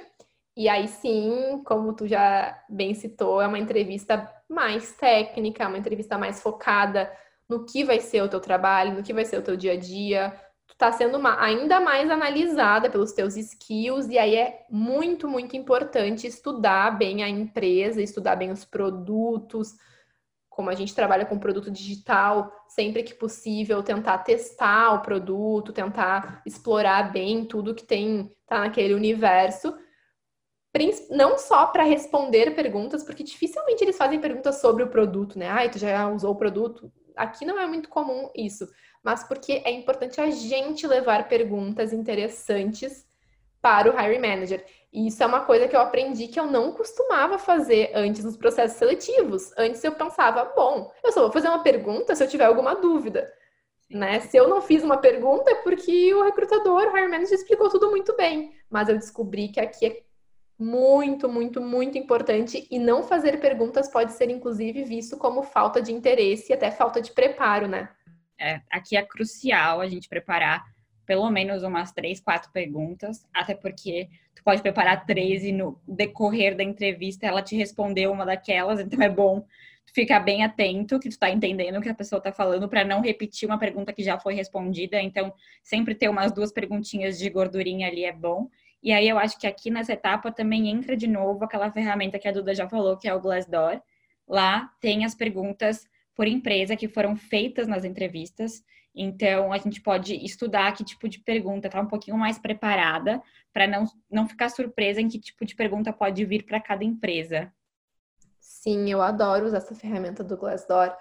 E aí sim, como tu já bem citou, é uma entrevista mais técnica, uma entrevista mais focada no que vai ser o teu trabalho, no que vai ser o teu dia a dia. Tu tá sendo uma, ainda mais analisada pelos teus skills, e aí é muito, muito importante estudar bem a empresa, estudar bem os produtos, como a gente trabalha com produto digital, sempre que possível, tentar testar o produto, tentar explorar bem tudo que tem tá naquele universo. Não só para responder perguntas, porque dificilmente eles fazem perguntas sobre o produto, né? Ai, tu já usou o produto? Aqui não é muito comum isso, mas porque é importante a gente levar perguntas interessantes para o hiring manager. E isso é uma coisa que eu aprendi que eu não costumava fazer antes nos processos seletivos. Antes eu pensava, bom, eu só vou fazer uma pergunta se eu tiver alguma dúvida. Né? Se eu não fiz uma pergunta é porque o recrutador, o hiring manager, explicou tudo muito bem. Mas eu descobri que aqui é muito, muito, muito importante e não fazer perguntas pode ser, inclusive, visto como falta de interesse e até falta de preparo, né? É, aqui é crucial a gente preparar pelo menos umas três, quatro perguntas, até porque tu pode preparar três e no decorrer da entrevista ela te respondeu uma daquelas, então é bom ficar bem atento que tu tá entendendo o que a pessoa tá falando para não repetir uma pergunta que já foi respondida, então sempre ter umas duas perguntinhas de gordurinha ali é bom. E aí eu acho que aqui nessa etapa também entra de novo aquela ferramenta que a Duda já falou, que é o Glassdoor. Lá tem as perguntas por empresa que foram feitas nas entrevistas. Então, a gente pode estudar que tipo de pergunta, tá um pouquinho mais preparada para não, não ficar surpresa em que tipo de pergunta pode vir para cada empresa. Sim, eu adoro usar essa ferramenta do Glassdoor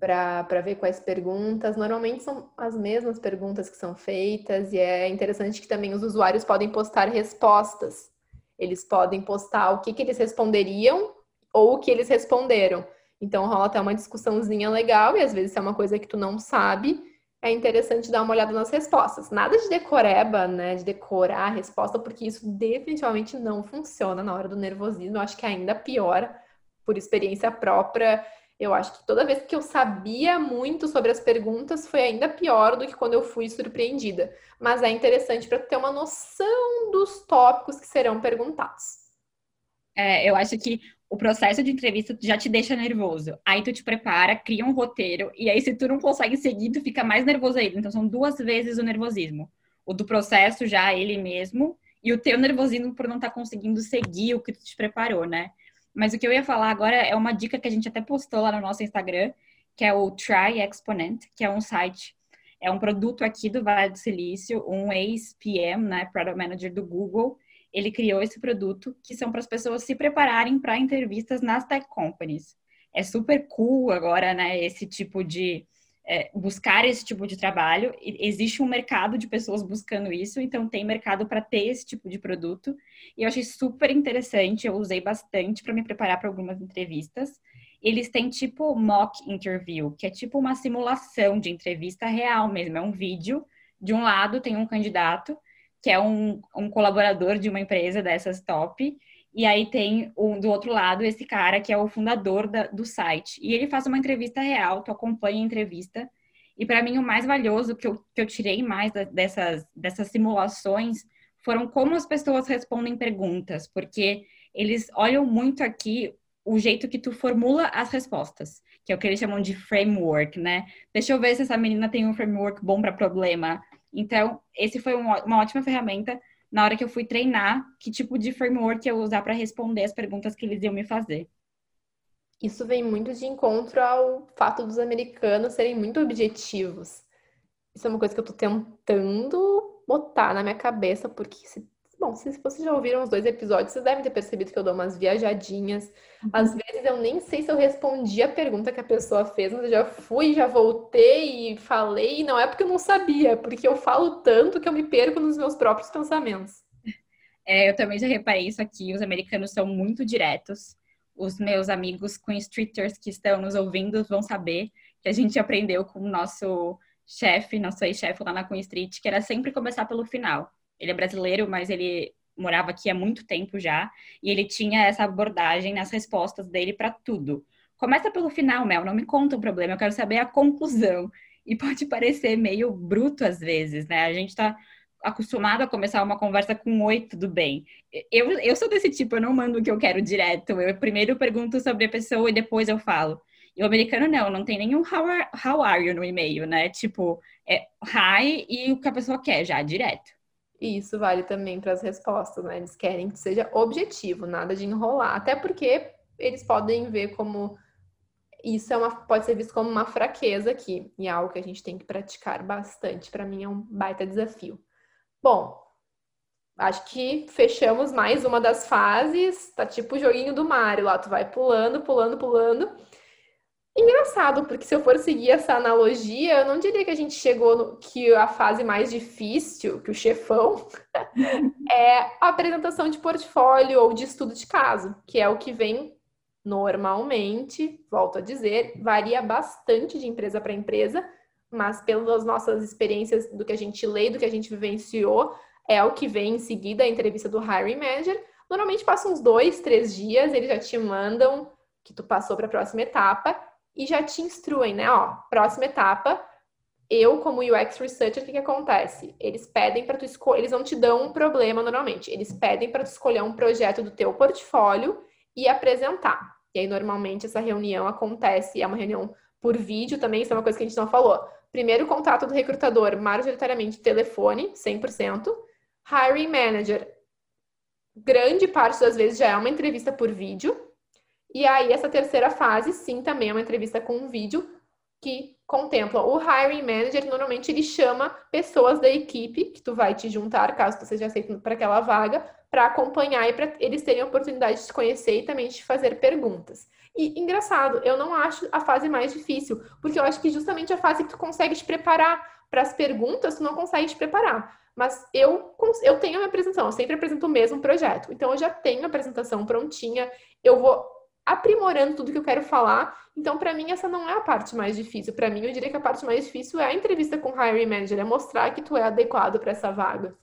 para ver quais perguntas. Normalmente são as mesmas perguntas que são feitas, e é interessante que também os usuários podem postar respostas. Eles podem postar o que, que eles responderiam ou o que eles responderam. Então rola até uma discussãozinha legal, e às vezes se é uma coisa que tu não sabe, é interessante dar uma olhada nas respostas. Nada de decoreba, né? De decorar a resposta, porque isso definitivamente não funciona na hora do nervosismo. Eu acho que ainda piora por experiência própria. Eu acho que toda vez que eu sabia muito sobre as perguntas foi ainda pior do que quando eu fui surpreendida. Mas é interessante para ter uma noção dos tópicos que serão perguntados. É, eu acho que o processo de entrevista já te deixa nervoso. Aí tu te prepara, cria um roteiro, e aí se tu não consegue seguir, tu fica mais nervoso ainda. Então são duas vezes o nervosismo. O do processo já ele mesmo, e o teu nervosismo por não estar tá conseguindo seguir o que tu te preparou, né? Mas o que eu ia falar agora é uma dica que a gente até postou lá no nosso Instagram, que é o Try Exponent, que é um site, é um produto aqui do Vale do Silício, um ex-PM, né, Product Manager do Google, ele criou esse produto que são para as pessoas se prepararem para entrevistas nas tech companies. É super cool agora, né, esse tipo de é, buscar esse tipo de trabalho. Existe um mercado de pessoas buscando isso, então tem mercado para ter esse tipo de produto. E eu achei super interessante, eu usei bastante para me preparar para algumas entrevistas. Eles têm tipo mock interview, que é tipo uma simulação de entrevista real mesmo, é um vídeo. De um lado tem um candidato que é um, um colaborador de uma empresa dessas top, e aí tem um, do outro lado esse cara que é o fundador da, do site. E ele faz uma entrevista real, tu acompanha a entrevista. E para mim o mais valioso que eu, que eu tirei mais da, dessas, dessas simulações foram como as pessoas respondem perguntas, porque eles olham muito aqui o jeito que tu formula as respostas, que é o que eles chamam de framework, né? Deixa eu ver se essa menina tem um framework bom para problema. Então, esse foi uma ótima ferramenta na hora que eu fui treinar que tipo de framework eu usar para responder as perguntas que eles iam me fazer. Isso vem muito de encontro ao fato dos americanos serem muito objetivos. Isso é uma coisa que eu tô tentando botar na minha cabeça, porque se Bom, se vocês já ouviram os dois episódios, vocês devem ter percebido que eu dou umas viajadinhas. Uhum. Às vezes eu nem sei se eu respondi a pergunta que a pessoa fez, mas eu já fui, já voltei e falei, e não é porque eu não sabia, é porque eu falo tanto que eu me perco nos meus próprios pensamentos. É, eu também já reparei isso aqui, os americanos são muito diretos. Os meus amigos streeters que estão nos ouvindo vão saber que a gente aprendeu com o nosso chefe, nosso ex-chefe lá na Queen Street, que era sempre começar pelo final ele é brasileiro, mas ele morava aqui há muito tempo já, e ele tinha essa abordagem nas respostas dele para tudo. Começa pelo final, Mel, não me conta o problema, eu quero saber a conclusão. E pode parecer meio bruto às vezes, né? A gente tá acostumado a começar uma conversa com oi, tudo bem. Eu, eu sou desse tipo, eu não mando o que eu quero direto. Eu primeiro pergunto sobre a pessoa e depois eu falo. E o americano não, não tem nenhum how are, how are you no e-mail, né? Tipo, é hi e o que a pessoa quer já, direto. E isso vale também para as respostas, né? Eles querem que seja objetivo, nada de enrolar. Até porque eles podem ver como isso é uma, pode ser visto como uma fraqueza aqui, e é algo que a gente tem que praticar bastante. Para mim é um baita desafio. Bom, acho que fechamos mais uma das fases. Tá tipo o joguinho do Mario lá, tu vai pulando, pulando, pulando. Engraçado, porque se eu for seguir essa analogia, eu não diria que a gente chegou no que a fase mais difícil, que o chefão, <laughs> é a apresentação de portfólio ou de estudo de caso, que é o que vem normalmente, volto a dizer, varia bastante de empresa para empresa, mas pelas nossas experiências do que a gente lê, do que a gente vivenciou, é o que vem em seguida a entrevista do hiring manager. Normalmente passa uns dois, três dias, eles já te mandam que tu passou para a próxima etapa e já te instruem, né? Ó, próxima etapa, eu como UX researcher, o que, que acontece? Eles pedem para tu escolher, eles não te dão um problema normalmente, eles pedem para tu escolher um projeto do teu portfólio e apresentar. E aí, normalmente, essa reunião acontece, é uma reunião por vídeo também, isso é uma coisa que a gente não falou. Primeiro contato do recrutador, majoritariamente telefone, 100%. Hiring manager, grande parte das vezes já é uma entrevista por vídeo. E aí, essa terceira fase, sim, também é uma entrevista com um vídeo que contempla o hiring manager. Normalmente, ele chama pessoas da equipe que tu vai te juntar, caso tu seja aceito para aquela vaga, para acompanhar e para eles terem a oportunidade de se conhecer e também de fazer perguntas. E engraçado, eu não acho a fase mais difícil, porque eu acho que justamente a fase que tu consegue te preparar para as perguntas, tu não consegue te preparar. Mas eu, eu tenho a minha apresentação, eu sempre apresento o mesmo projeto. Então eu já tenho a apresentação prontinha, eu vou aprimorando tudo que eu quero falar. Então, para mim, essa não é a parte mais difícil. Para mim, eu diria que a parte mais difícil é a entrevista com o hiring manager, é mostrar que tu é adequado para essa vaga.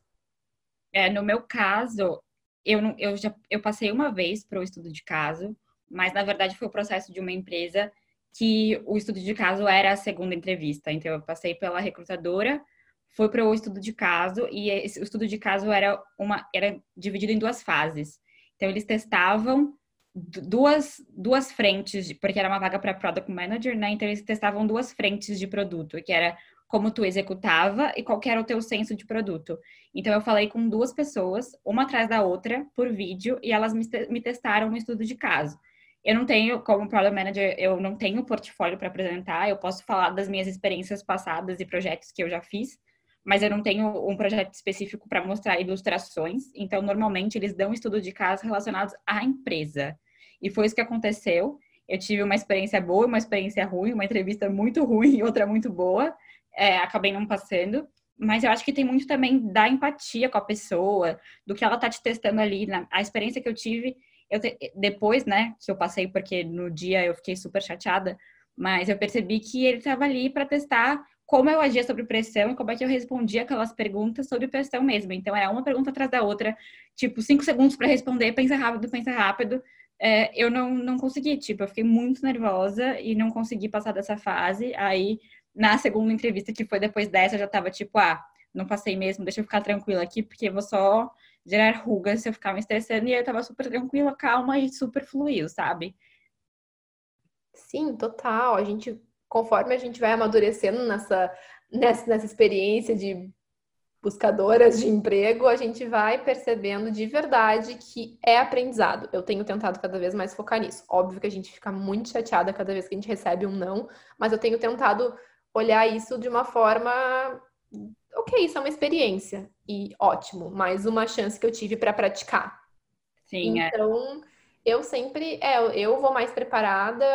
É, no meu caso, eu, eu já eu passei uma vez para o estudo de caso, mas na verdade foi o processo de uma empresa que o estudo de caso era a segunda entrevista. Então eu passei pela recrutadora, fui para o estudo de caso e esse, o estudo de caso era uma era dividido em duas fases. Então eles testavam duas duas frentes, porque era uma vaga para product manager, né? Então eles testavam duas frentes de produto, que era como tu executava e qual era o teu senso de produto. Então eu falei com duas pessoas, uma atrás da outra, por vídeo, e elas me, me testaram no estudo de caso. Eu não tenho, como Product Manager, eu não tenho portfólio para apresentar, eu posso falar das minhas experiências passadas e projetos que eu já fiz, mas eu não tenho um projeto específico para mostrar ilustrações, então normalmente eles dão estudo de caso relacionados à empresa. E foi isso que aconteceu. Eu tive uma experiência boa, uma experiência ruim, uma entrevista muito ruim e outra muito boa é, acabei não passando. Mas eu acho que tem muito também da empatia com a pessoa, do que ela tá te testando ali. Na, a experiência que eu tive, eu te, depois, né, que eu passei, porque no dia eu fiquei super chateada, mas eu percebi que ele estava ali para testar como eu agia sobre pressão e como é que eu respondia aquelas perguntas sobre pressão mesmo. Então, era uma pergunta atrás da outra, tipo, cinco segundos para responder, pensa rápido, pensa rápido. É, eu não, não consegui, tipo, eu fiquei muito nervosa e não consegui passar dessa fase. Aí na segunda entrevista, que foi depois dessa, eu já tava tipo, ah, não passei mesmo, deixa eu ficar tranquila aqui, porque eu vou só gerar rugas se eu ficar me estressando. E eu tava super tranquila, calma e super fluiu, sabe? Sim, total. A gente, conforme a gente vai amadurecendo nessa, nessa, nessa experiência de buscadoras de emprego, a gente vai percebendo de verdade que é aprendizado. Eu tenho tentado cada vez mais focar nisso. Óbvio que a gente fica muito chateada cada vez que a gente recebe um não, mas eu tenho tentado olhar isso de uma forma. Ok, isso é uma experiência e ótimo, mais uma chance que eu tive para praticar. Sim, é. então, é. eu sempre, é, eu vou mais preparada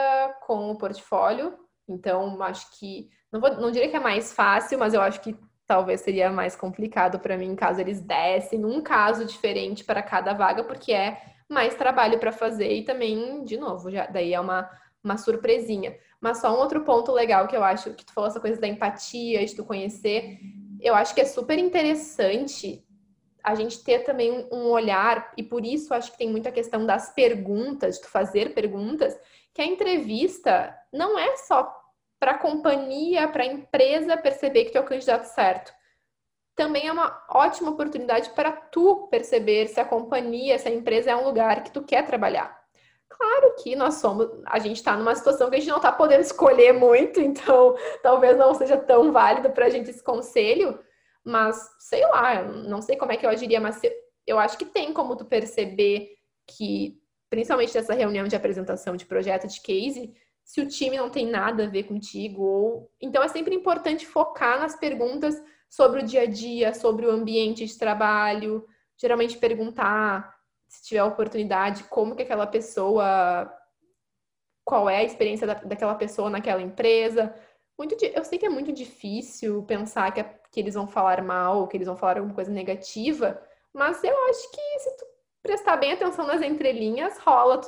com o portfólio. Então, acho que não, vou, não diria que é mais fácil, mas eu acho que talvez seria mais complicado para mim caso eles dessem um caso diferente para cada vaga, porque é mais trabalho para fazer e também, de novo, já daí é uma, uma surpresinha. Mas só um outro ponto legal que eu acho que tu falou essa coisa da empatia, de tu conhecer, eu acho que é super interessante a gente ter também um olhar, e por isso acho que tem muita questão das perguntas, de tu fazer perguntas, que a entrevista não é só para a companhia, para a empresa perceber que tu é o candidato certo. também é uma ótima oportunidade para tu perceber se a companhia, se a empresa é um lugar que tu quer trabalhar. Claro que nós somos, a gente está numa situação que a gente não está podendo escolher muito, <laughs> então talvez não seja tão válido para a gente esse conselho, mas sei lá, não sei como é que eu agiria, mas eu acho que tem como tu perceber que, principalmente nessa reunião de apresentação de projeto de case, se o time não tem nada a ver contigo, ou então é sempre importante focar nas perguntas sobre o dia a dia, sobre o ambiente de trabalho, geralmente perguntar se tiver oportunidade, como que aquela pessoa, qual é a experiência da, daquela pessoa naquela empresa. Muito, eu sei que é muito difícil pensar que, é, que eles vão falar mal, que eles vão falar alguma coisa negativa, mas eu acho que se tu prestar bem atenção nas entrelinhas, rola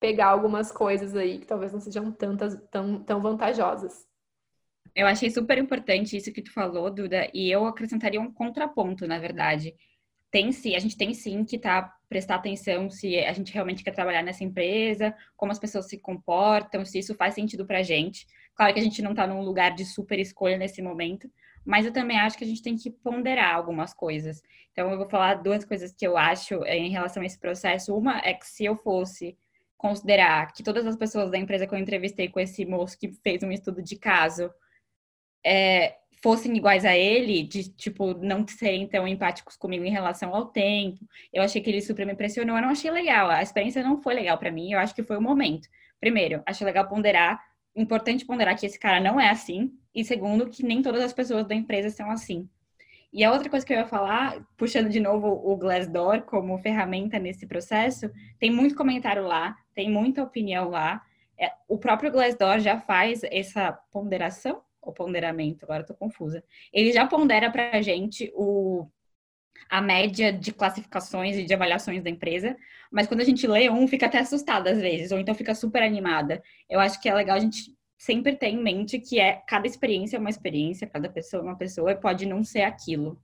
pegar algumas coisas aí que talvez não sejam tantas, tão, tão vantajosas. Eu achei super importante isso que tu falou, Duda, e eu acrescentaria um contraponto, na verdade tem sim, a gente tem sim que tá, prestar atenção se a gente realmente quer trabalhar nessa empresa, como as pessoas se comportam, se isso faz sentido pra gente. Claro que a gente não tá num lugar de super escolha nesse momento, mas eu também acho que a gente tem que ponderar algumas coisas. Então, eu vou falar duas coisas que eu acho eh, em relação a esse processo. Uma é que se eu fosse considerar que todas as pessoas da empresa que eu entrevistei com esse moço que fez um estudo de caso é, fossem iguais a ele, de, tipo, não serem tão empáticos comigo em relação ao tempo. Eu achei que ele super me impressionou, eu não achei legal. A experiência não foi legal para mim, eu acho que foi o momento. Primeiro, achei legal ponderar, importante ponderar que esse cara não é assim, e segundo, que nem todas as pessoas da empresa são assim. E a outra coisa que eu ia falar, puxando de novo o Glassdoor como ferramenta nesse processo, tem muito comentário lá, tem muita opinião lá. É, o próprio Glassdoor já faz essa ponderação o ponderamento, agora estou confusa. Ele já pondera para a gente o, a média de classificações e de avaliações da empresa, mas quando a gente lê um, fica até assustada às vezes, ou então fica super animada. Eu acho que é legal a gente sempre ter em mente que é cada experiência é uma experiência, cada pessoa é uma pessoa e pode não ser aquilo.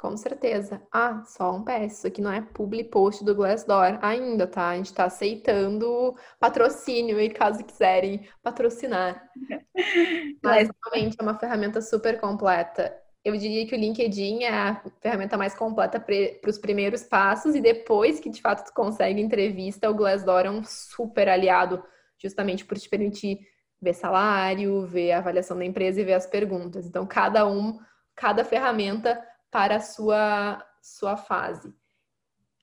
Com certeza. Ah, só um PS. Isso aqui não é public post do Glassdoor ainda, tá? A gente tá aceitando patrocínio e caso quiserem patrocinar. <laughs> Mas realmente é uma ferramenta super completa. Eu diria que o LinkedIn é a ferramenta mais completa para os primeiros passos e depois que de fato tu consegue entrevista, o Glassdoor é um super aliado, justamente por te permitir ver salário, ver a avaliação da empresa e ver as perguntas. Então, cada um, cada ferramenta para a sua, sua fase.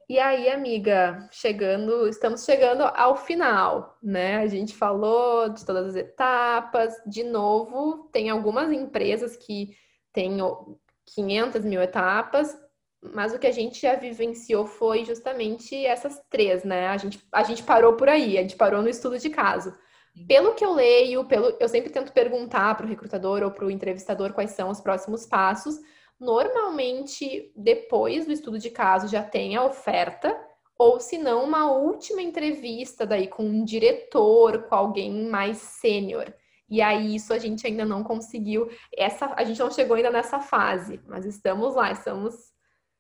E aí, amiga, chegando, estamos chegando ao final, né? A gente falou de todas as etapas. De novo, tem algumas empresas que têm 500 mil etapas, mas o que a gente já vivenciou foi justamente essas três, né? A gente, a gente parou por aí, a gente parou no estudo de caso. Pelo que eu leio, pelo, eu sempre tento perguntar para o recrutador ou para o entrevistador quais são os próximos passos, Normalmente, depois do estudo de caso, já tem a oferta, ou se não, uma última entrevista daí com um diretor, com alguém mais sênior. E aí, isso a gente ainda não conseguiu. Essa, a gente não chegou ainda nessa fase, mas estamos lá, estamos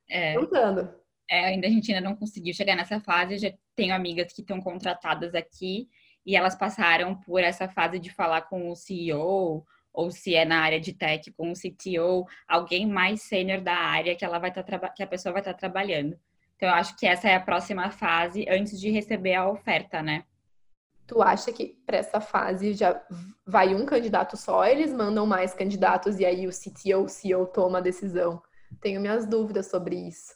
é, tentando. É, ainda a gente ainda não conseguiu chegar nessa fase. Já tenho amigas que estão contratadas aqui e elas passaram por essa fase de falar com o CEO ou se é na área de tech com um CTO, alguém mais sênior da área que ela vai estar tá que a pessoa vai estar tá trabalhando. Então eu acho que essa é a próxima fase antes de receber a oferta, né? Tu acha que para essa fase já vai um candidato só, eles mandam mais candidatos e aí o CTO, o CEO toma a decisão? Tenho minhas dúvidas sobre isso.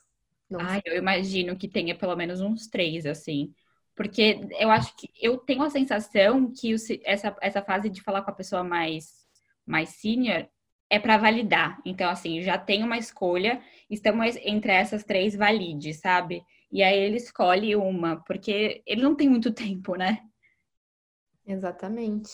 Ah, eu imagino que tenha pelo menos uns três, assim. Porque eu acho que eu tenho a sensação que essa, essa fase de falar com a pessoa mais mais senior é para validar. Então, assim, já tem uma escolha, estamos entre essas três valides, sabe? E aí ele escolhe uma, porque ele não tem muito <laughs> tempo, né? Exatamente.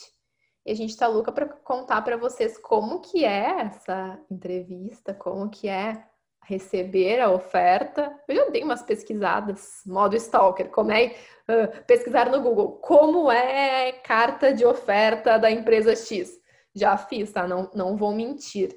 E a gente está louca para contar para vocês como que é essa entrevista, como que é receber a oferta. Eu já dei umas pesquisadas, modo stalker, como é uh, pesquisar no Google, como é carta de oferta da empresa X já fiz, tá? Não, não vou mentir.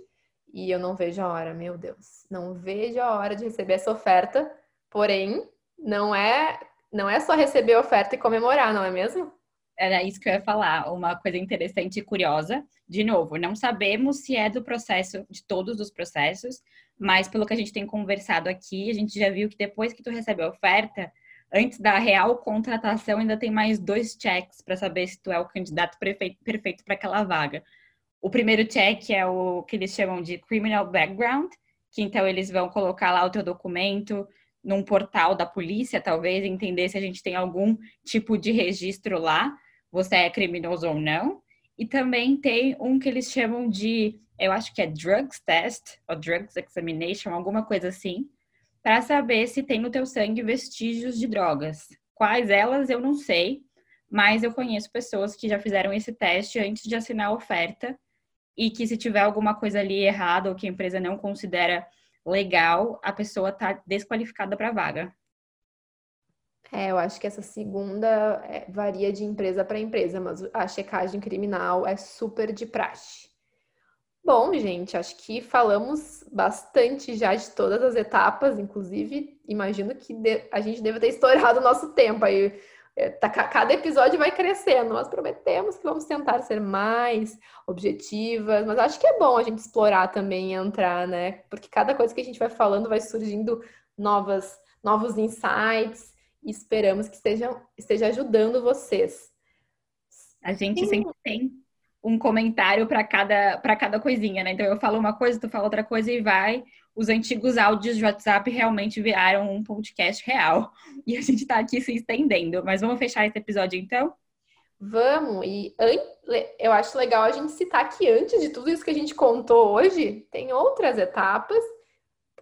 E eu não vejo a hora, meu Deus. Não vejo a hora de receber essa oferta. Porém, não é não é só receber a oferta e comemorar, não é mesmo? era isso que eu ia falar. Uma coisa interessante e curiosa. De novo, não sabemos se é do processo, de todos os processos, mas pelo que a gente tem conversado aqui, a gente já viu que depois que tu recebe a oferta, antes da real contratação, ainda tem mais dois checks para saber se tu é o candidato perfeito para aquela vaga. O primeiro check é o que eles chamam de criminal background, que então eles vão colocar lá o teu documento num portal da polícia, talvez, entender se a gente tem algum tipo de registro lá, você é criminoso ou não. E também tem um que eles chamam de, eu acho que é drugs test, ou drugs examination, alguma coisa assim, para saber se tem no teu sangue vestígios de drogas. Quais elas eu não sei, mas eu conheço pessoas que já fizeram esse teste antes de assinar a oferta e que se tiver alguma coisa ali errada ou que a empresa não considera legal, a pessoa está desqualificada para a vaga. É, eu acho que essa segunda é, varia de empresa para empresa, mas a checagem criminal é super de praxe. Bom, gente, acho que falamos bastante já de todas as etapas, inclusive imagino que a gente deve ter estourado o nosso tempo aí cada episódio vai crescendo. Nós prometemos que vamos tentar ser mais objetivas, mas acho que é bom a gente explorar também e entrar, né? Porque cada coisa que a gente vai falando vai surgindo novas, novos insights e esperamos que esteja, esteja ajudando vocês. A gente Sim. sempre tem um comentário para cada, cada coisinha, né? Então eu falo uma coisa, tu fala outra coisa e vai os antigos áudios de WhatsApp realmente viraram um podcast real. <laughs> E a gente está aqui se estendendo. Mas vamos fechar esse episódio então? Vamos, e eu acho legal a gente citar que antes de tudo isso que a gente contou hoje, tem outras etapas,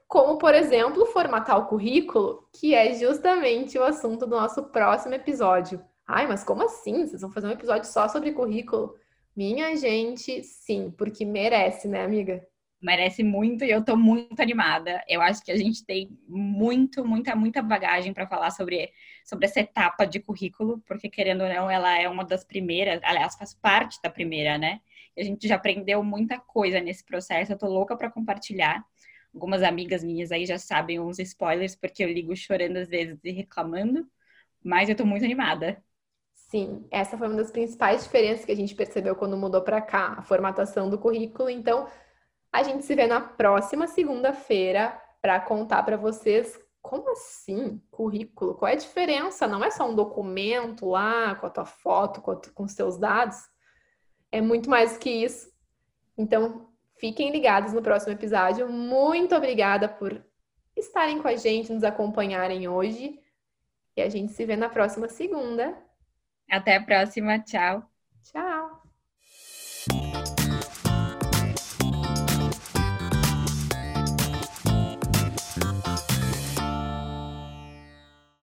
como, por exemplo, formatar o currículo, que é justamente o assunto do nosso próximo episódio. Ai, mas como assim? Vocês vão fazer um episódio só sobre currículo? Minha gente, sim, porque merece, né, amiga? Merece muito e eu tô muito animada. Eu acho que a gente tem muito, muita, muita bagagem para falar sobre, sobre essa etapa de currículo, porque querendo ou não, ela é uma das primeiras, aliás, faz parte da primeira, né? A gente já aprendeu muita coisa nesse processo. Eu tô louca para compartilhar. Algumas amigas minhas aí já sabem uns spoilers, porque eu ligo chorando às vezes e reclamando, mas eu tô muito animada. Sim, essa foi uma das principais diferenças que a gente percebeu quando mudou para cá, a formatação do currículo. Então, a gente se vê na próxima segunda-feira para contar para vocês como assim currículo? Qual é a diferença? Não é só um documento lá com a tua foto, com, com os teus dados. É muito mais que isso. Então, fiquem ligados no próximo episódio. Muito obrigada por estarem com a gente, nos acompanharem hoje. E a gente se vê na próxima segunda. Até a próxima. Tchau. Tchau.